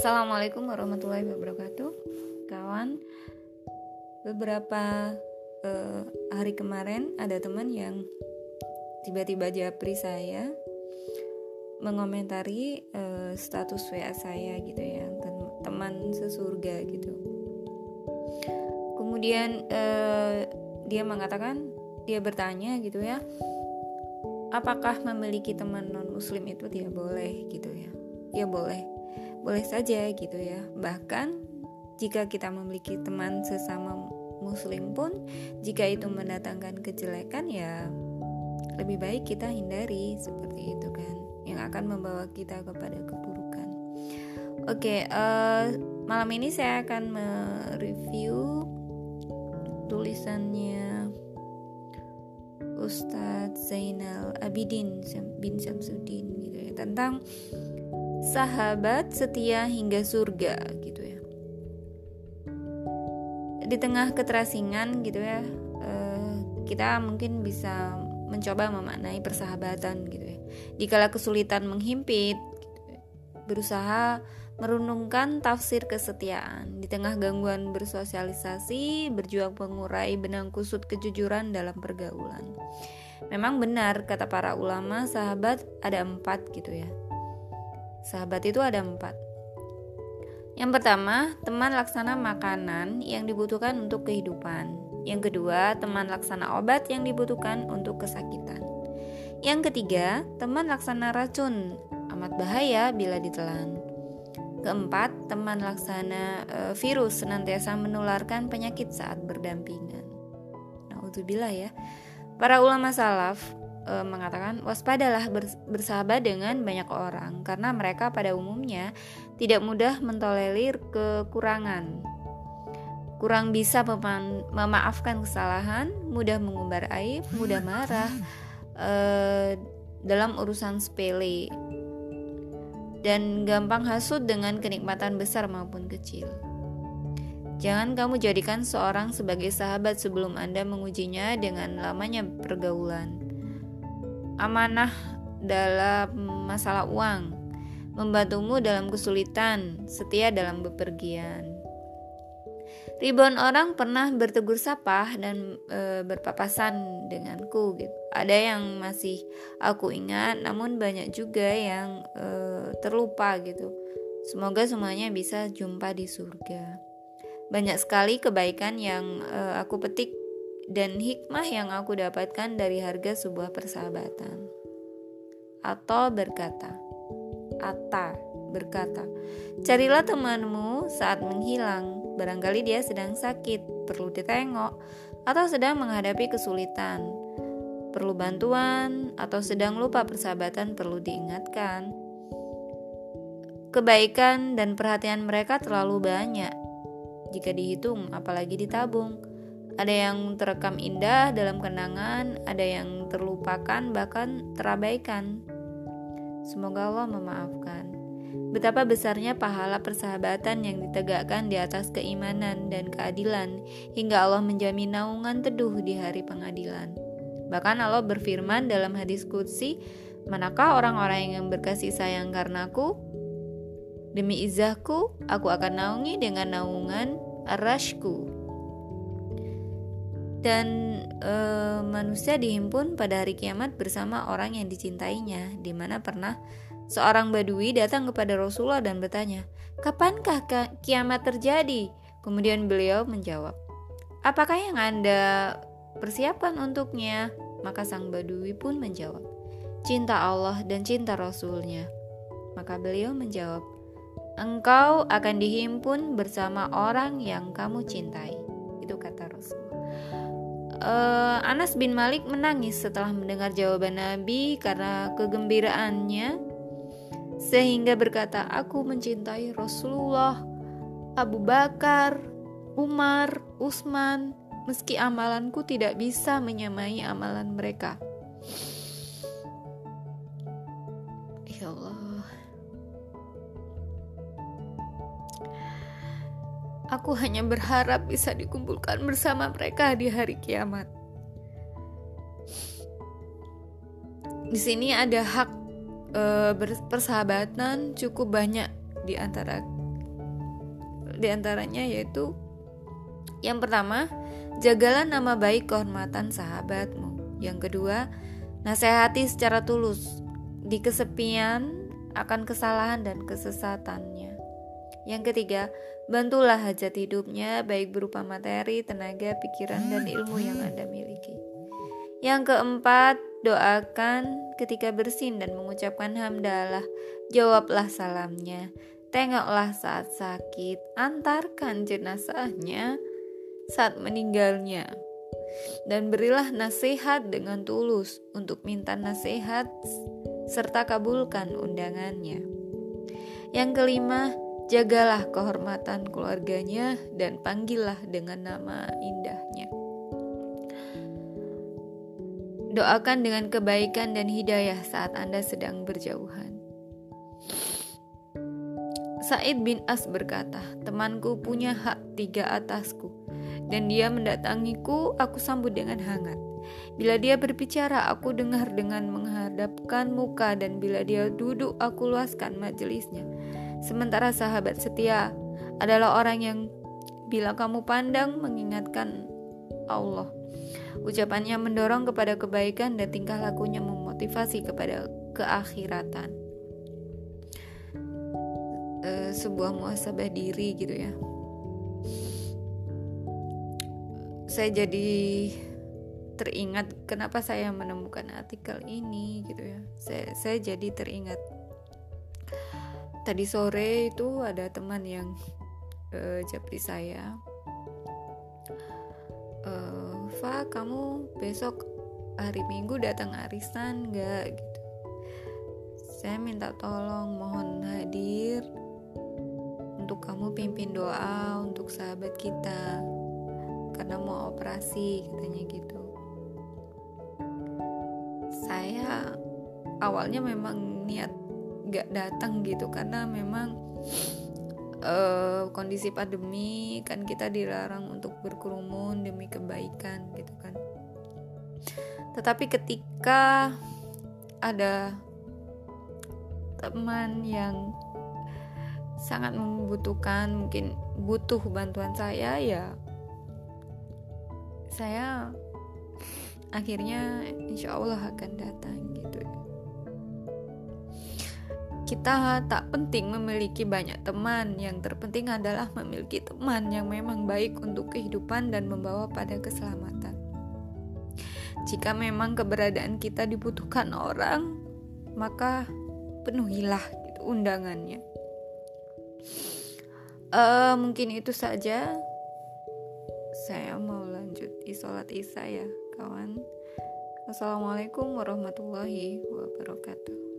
Assalamualaikum warahmatullahi wabarakatuh, kawan. Beberapa uh, hari kemarin ada teman yang tiba-tiba japri saya mengomentari uh, status WA saya gitu ya, teman sesurga gitu. Kemudian uh, dia mengatakan dia bertanya gitu ya, apakah memiliki teman non muslim itu tidak boleh gitu ya? Ya boleh boleh saja gitu ya. Bahkan jika kita memiliki teman sesama muslim pun jika itu mendatangkan kejelekan ya lebih baik kita hindari seperti itu kan yang akan membawa kita kepada keburukan. Oke, uh, malam ini saya akan mereview tulisannya Ustadz Zainal Abidin bin Samsudin gitu ya tentang sahabat setia hingga surga gitu ya. Di tengah keterasingan gitu ya uh, kita mungkin bisa mencoba memaknai persahabatan gitu ya. Dikala kesulitan menghimpit gitu ya. berusaha merunungkan tafsir kesetiaan. Di tengah gangguan bersosialisasi berjuang mengurai benang kusut kejujuran dalam pergaulan. Memang benar kata para ulama sahabat ada empat gitu ya Sahabat itu ada empat. Yang pertama, teman laksana makanan yang dibutuhkan untuk kehidupan. Yang kedua, teman laksana obat yang dibutuhkan untuk kesakitan. Yang ketiga, teman laksana racun, amat bahaya bila ditelan. Keempat, teman laksana e, virus senantiasa menularkan penyakit saat berdampingan. Nah, bila ya. Para ulama salaf e, mengatakan waspadalah bersahabat dengan banyak orang karena mereka pada umumnya tidak mudah mentolerir kekurangan. Kurang bisa memaafkan kesalahan, mudah mengumbar aib, mudah marah e, dalam urusan sepele dan gampang hasut dengan kenikmatan besar maupun kecil. Jangan kamu jadikan seorang sebagai sahabat sebelum Anda mengujinya dengan lamanya pergaulan amanah dalam masalah uang, membantumu dalam kesulitan, setia dalam bepergian. Ribuan orang pernah bertegur sapa dan e, berpapasan denganku gitu. Ada yang masih aku ingat, namun banyak juga yang e, terlupa gitu. Semoga semuanya bisa jumpa di surga. Banyak sekali kebaikan yang e, aku petik dan hikmah yang aku dapatkan dari harga sebuah persahabatan. Atau berkata, Ata berkata, carilah temanmu saat menghilang, barangkali dia sedang sakit, perlu ditengok, atau sedang menghadapi kesulitan, perlu bantuan, atau sedang lupa persahabatan perlu diingatkan. Kebaikan dan perhatian mereka terlalu banyak jika dihitung, apalagi ditabung. Ada yang terekam indah dalam kenangan, ada yang terlupakan, bahkan terabaikan. Semoga Allah memaafkan. Betapa besarnya pahala persahabatan yang ditegakkan di atas keimanan dan keadilan, hingga Allah menjamin naungan teduh di hari pengadilan. Bahkan Allah berfirman dalam hadis Qudsi, Manakah orang-orang yang berkasih sayang karenaku? Demi izahku, aku akan naungi dengan naungan arashku dan e, manusia dihimpun pada hari kiamat bersama orang yang dicintainya, di mana pernah seorang badui datang kepada Rasulullah dan bertanya, "Kapankah kiamat terjadi?" Kemudian beliau menjawab, "Apakah yang Anda persiapkan untuknya?" Maka sang badui pun menjawab, "Cinta Allah dan cinta Rasulnya." Maka beliau menjawab, "Engkau akan dihimpun bersama orang yang kamu cintai." Uh, Anas bin Malik menangis setelah mendengar jawaban Nabi karena kegembiraannya sehingga berkata, "Aku mencintai Rasulullah, Abu Bakar, Umar, Utsman, meski amalanku tidak bisa menyamai amalan mereka." Aku hanya berharap bisa dikumpulkan bersama mereka di hari kiamat. Di sini ada hak e, persahabatan cukup banyak di antara di antaranya yaitu yang pertama, jagalah nama baik kehormatan sahabatmu. Yang kedua, nasihati secara tulus di kesepian akan kesalahan dan kesesatannya. Yang ketiga, bantulah hajat hidupnya baik berupa materi, tenaga, pikiran, dan ilmu yang Anda miliki. Yang keempat, doakan ketika bersin dan mengucapkan hamdalah. Jawablah salamnya. Tengoklah saat sakit, antarkan jenazahnya saat meninggalnya. Dan berilah nasihat dengan tulus untuk minta nasihat serta kabulkan undangannya. Yang kelima, jagalah kehormatan keluarganya dan panggillah dengan nama indahnya. Doakan dengan kebaikan dan hidayah saat Anda sedang berjauhan. Said bin As berkata, temanku punya hak tiga atasku, dan dia mendatangiku, aku sambut dengan hangat. Bila dia berbicara, aku dengar dengan menghadapkan muka, dan bila dia duduk, aku luaskan majelisnya. Sementara sahabat setia adalah orang yang bila kamu pandang mengingatkan Allah. Ucapannya mendorong kepada kebaikan dan tingkah lakunya memotivasi kepada keakhiratan. Uh, sebuah muasabah diri gitu ya. Saya jadi teringat kenapa saya menemukan artikel ini gitu ya. Saya saya jadi teringat tadi sore itu ada teman yang uh, japri saya. Uh, Fa kamu besok hari Minggu datang arisan nggak? Gitu. Saya minta tolong mohon hadir untuk kamu pimpin doa untuk sahabat kita karena mau operasi katanya gitu. Saya awalnya memang niat gak datang gitu karena memang uh, kondisi pandemi kan kita dilarang untuk berkerumun demi kebaikan gitu kan. Tetapi ketika ada teman yang sangat membutuhkan mungkin butuh bantuan saya ya saya akhirnya insya Allah akan datang gitu kita tak penting memiliki banyak teman. Yang terpenting adalah memiliki teman yang memang baik untuk kehidupan dan membawa pada keselamatan. Jika memang keberadaan kita dibutuhkan orang maka penuhilah gitu undangannya. Uh, mungkin itu saja. Saya mau lanjut isolat isya ya kawan. Assalamualaikum warahmatullahi wabarakatuh